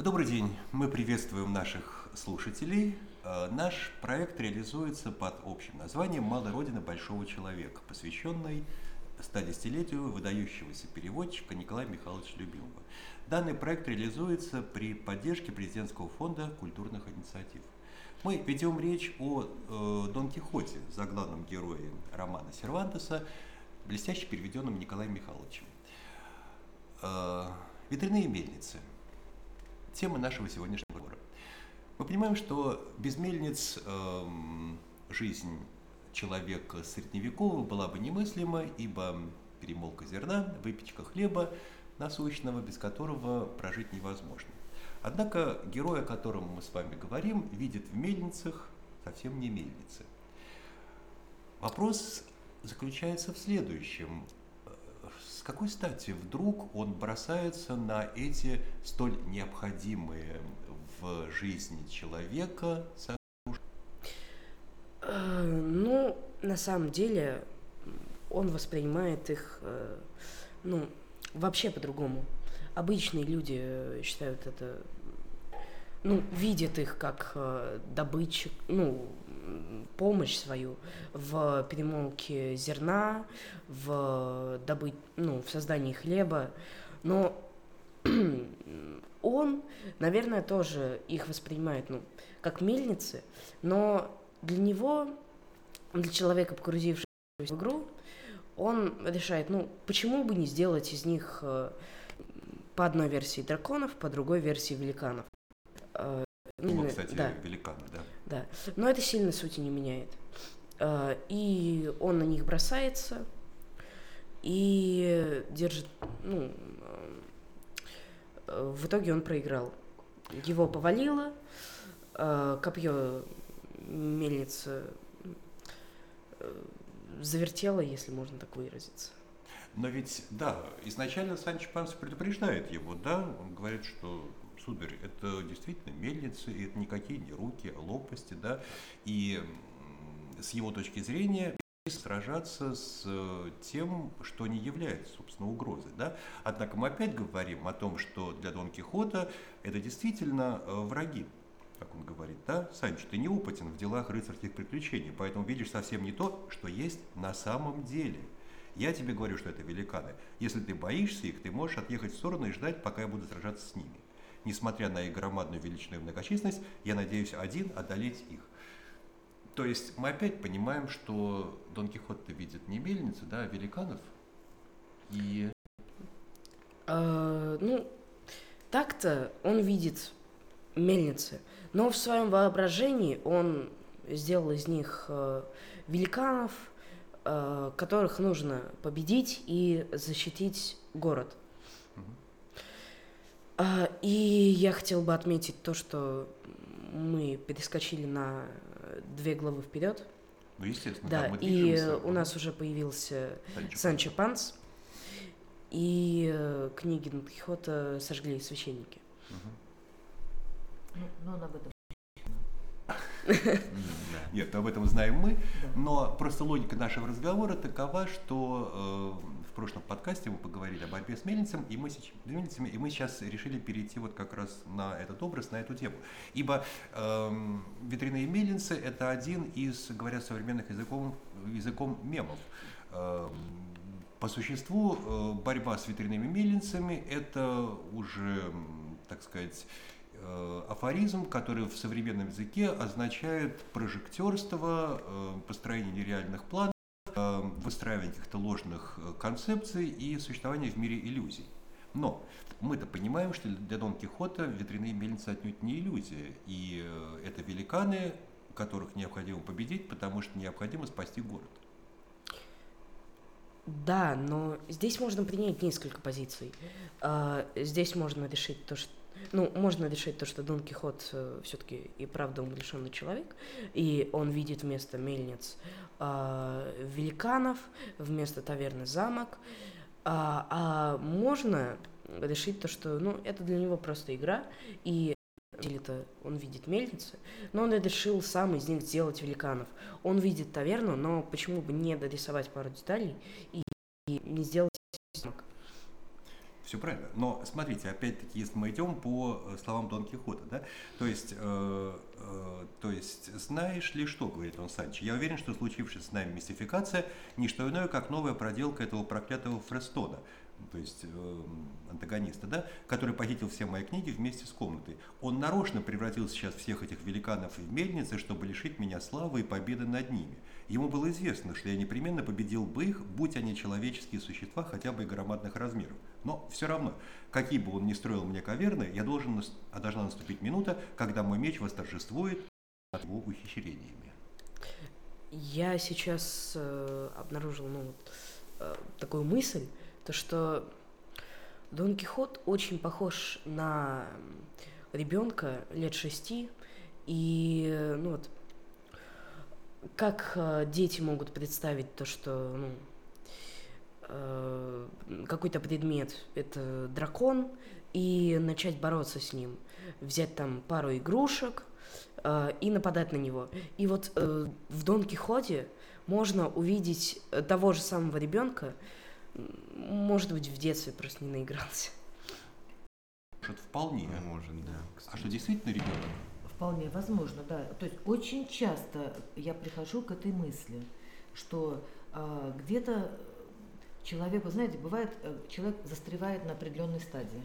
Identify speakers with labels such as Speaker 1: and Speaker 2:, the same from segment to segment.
Speaker 1: Добрый день, мы приветствуем наших слушателей. Э, наш проект реализуется под общим названием «Малая Родина Большого Человека», посвященный 110-летию выдающегося переводчика Николая Михайловича Любимого. Данный проект реализуется при поддержке Президентского фонда культурных инициатив. Мы ведем речь о э, Дон Кихоте, заглавном герое романа Сервантеса, блестяще переведенном Николаем Михайловичем. Э, ветряные мельницы – тема нашего сегодняшнего разговора. Мы понимаем, что без мельниц э, жизнь человека средневекового была бы немыслима, ибо перемолка зерна, выпечка хлеба насущного, без которого прожить невозможно. Однако герой, о котором мы с вами говорим, видит в мельницах совсем не мельницы. Вопрос заключается в следующем какой стати вдруг он бросается на эти столь необходимые в жизни человека
Speaker 2: э, Ну, на самом деле, он воспринимает их, э, ну, вообще по-другому. Обычные люди считают это, ну, видят их как э, добытчик, ну, помощь свою в перемолке зерна, в добыть, ну, в создании хлеба, но он, наверное, тоже их воспринимает, ну, как мельницы, но для него, для человека, погрузившегося в игру, он решает, ну, почему бы не сделать из них э, по одной версии драконов, по другой версии великанов.
Speaker 1: Э, ну, кстати, да. великаны, да.
Speaker 2: Да, но это сильно сути не меняет. Э, и он на них бросается и держит, ну, э, в итоге он проиграл. Его повалило, э, копье мельница завертело, если можно так выразиться.
Speaker 1: Но ведь, да, изначально Санчо Панс предупреждает его, да, он говорит, что сударь, это действительно мельницы, это никакие не руки, а лопасти, да, и с его точки зрения сражаться с э, тем, что не является, собственно, угрозой. Да? Однако мы опять говорим о том, что для Дон Кихота это действительно э, враги, как он говорит. Да? Санч, ты не опытен в делах рыцарских приключений, поэтому видишь совсем не то, что есть на самом деле. Я тебе говорю, что это великаны. Если ты боишься их, ты можешь отъехать в сторону и ждать, пока я буду сражаться с ними несмотря на их громадную величину и многочисленность, я надеюсь один одолеть их. То есть мы опять понимаем, что Дон Кихот видит не мельницу, да, а великанов. И...
Speaker 2: А, ну, так-то он видит мельницы, но в своем воображении он сделал из них э, великанов, э, которых нужно победить и защитить город. А, и я хотел бы отметить то, что мы перескочили на две главы вперед.
Speaker 1: Ну, естественно.
Speaker 2: Да, и у нас уже появился Санчо, Панс, и э, книги Дон Кихота сожгли священники.
Speaker 3: Ну, но он об этом
Speaker 1: нет, об этом знаем мы, но просто логика нашего разговора такова, что э, прошлом подкасте мы поговорили о борьбе с мельницами, и мы, мельницами, и мы сейчас решили перейти вот как раз на этот образ, на эту тему. Ибо э, ветряные мельницы – это один из, говоря современных языком, языком мемов. Э, по существу э, борьба с ветряными мельницами – это уже, так сказать, Э, афоризм, который в современном языке означает прожектерство, э, построение нереальных планов, выстраивание каких-то ложных концепций и существование в мире иллюзий. Но мы-то понимаем, что для Дон Кихота ветряные мельницы отнюдь не иллюзия, и это великаны, которых необходимо победить, потому что необходимо спасти город.
Speaker 2: Да, но здесь можно принять несколько позиций. А, здесь можно решить то, что ну, можно решить то, что Дон Кихот э, все-таки и правда умалишенный человек, и он видит вместо мельниц э, великанов, вместо таверны замок, а, а можно решить то, что, ну, это для него просто игра, и деле-то он видит мельницы, но он решил сам из них сделать великанов. Он видит таверну, но почему бы не дорисовать пару деталей и, и не сделать замок?
Speaker 1: Все правильно. Но смотрите, опять-таки, если мы идем по э, словам Дон Кихота, да, то есть, э, э, то есть, знаешь ли что, говорит он Санчо, я уверен, что случившаяся с нами мистификация не что иное, как новая проделка этого проклятого Фрестона, то есть э, антагониста, да, который похитил все мои книги вместе с комнатой. Он нарочно превратил сейчас всех этих великанов в мельницы, чтобы лишить меня славы и победы над ними. Ему было известно, что я непременно победил бы их, будь они человеческие существа хотя бы и громадных размеров. Но все равно, какие бы он ни строил мне каверны, я должен, а должна наступить минута, когда мой меч восторжествует над его ухищрениями.
Speaker 2: Я сейчас э, обнаружил ну, э, такую мысль, то что Дон Кихот очень похож на ребенка лет шести, и э, ну вот как э, дети могут представить то, что ну, э, какой-то предмет это дракон, и начать бороться с ним, взять там пару игрушек э, и нападать на него. И вот э, в Дон Кихоте можно увидеть того же самого ребенка, может быть, в детстве просто не наигрался.
Speaker 1: Может, вполне.
Speaker 4: Может, да.
Speaker 1: А
Speaker 4: кстати.
Speaker 1: что, действительно ребенок?
Speaker 3: Вполне возможно, да. То есть очень часто я прихожу к этой мысли, что а, где-то человек, вы знаете, бывает, э, человек застревает на определенной стадии.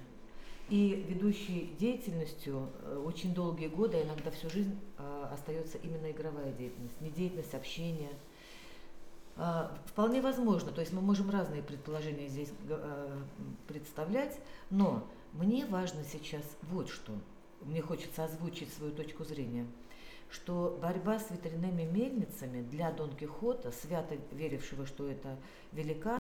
Speaker 3: И ведущий деятельностью э, очень долгие годы, а иногда всю жизнь а, остается именно игровая деятельность, не деятельность общения. А, Вполне возможно, то есть мы можем разные предположения здесь э, представлять, но мне важно сейчас вот что. Мне хочется озвучить свою точку зрения, что борьба с ветряными мельницами для Дон Кихота, свято верившего, что это великаны,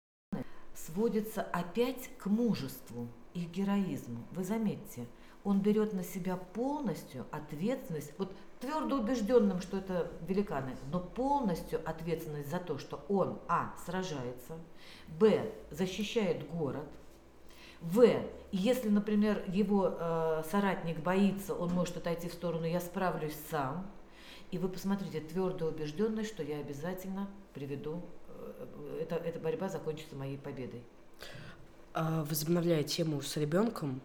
Speaker 3: сводится опять к мужеству и героизму. Вы заметьте, он берет на себя полностью ответственность, вот твердо убежденным, что это великаны, но полностью ответственность за то, что он, а, сражается, б, защищает город, в. Если, например, его э, соратник боится, он может отойти в сторону, я справлюсь сам. И вы посмотрите, твердая убежденность, что я обязательно приведу, э, это, эта борьба закончится моей победой.
Speaker 2: А, возобновляя тему с ребенком,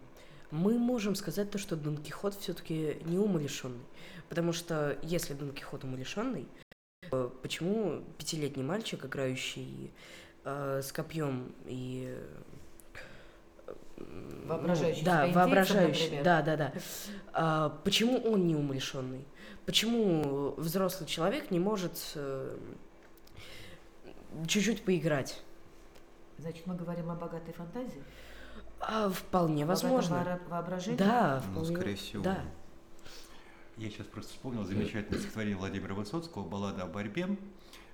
Speaker 2: мы можем сказать то, что Дон Кихот все-таки не умалишенный. Потому что если Дон Кихот умалишенный, почему пятилетний мальчик, играющий э, с копьем и э, ну,
Speaker 3: Воображающий
Speaker 2: да,
Speaker 3: себя индейцем,
Speaker 2: воображающий,
Speaker 3: например.
Speaker 2: да, да, да. А, почему он не умалишенный? Почему взрослый человек не может э, чуть-чуть поиграть?
Speaker 3: Значит, мы говорим о богатой фантазии?
Speaker 2: А, вполне возможно.
Speaker 3: воображении?
Speaker 2: Да,
Speaker 4: Ну,
Speaker 2: вполне-
Speaker 4: скорее всего.
Speaker 2: Да.
Speaker 1: Я сейчас просто вспомнил замечательное стихотворение Владимира Высоцкого «Баллада о борьбе»,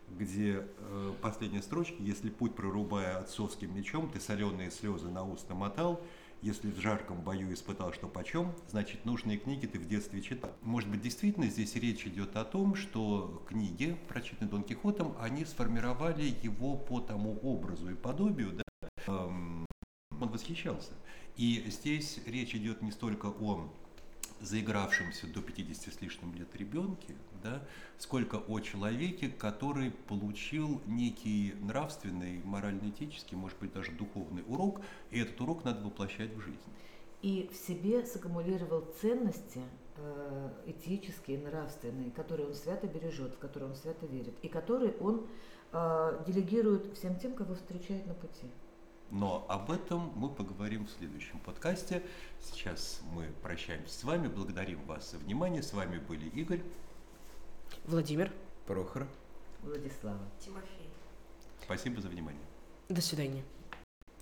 Speaker 1: где э, последняя строчка «Если путь прорубая отцовским мечом, ты соленые слезы на уст намотал, если в жарком бою испытал, что почем, значит, нужные книги ты в детстве читал». Может быть, действительно здесь речь идет о том, что книги, прочитанные Дон Кихотом, они сформировали его по тому образу и подобию, да, эм, он восхищался. И здесь речь идет не столько о заигравшемся до 50 с лишним лет ребенке, да, сколько о человеке, который получил некий нравственный, морально-этический, может быть, даже духовный урок, и этот урок надо воплощать в жизнь.
Speaker 3: И в себе саккумулировал ценности э, этические, нравственные, которые он свято бережет, в которые он свято верит, и которые он э, делегирует всем тем, кого встречает на пути.
Speaker 1: Но об этом мы поговорим в следующем подкасте. Сейчас мы прощаемся с вами, благодарим вас за внимание. С вами были Игорь.
Speaker 2: Владимир,
Speaker 4: Прохор.
Speaker 3: Владислава.
Speaker 2: Тимофей.
Speaker 1: Спасибо за внимание.
Speaker 2: До свидания.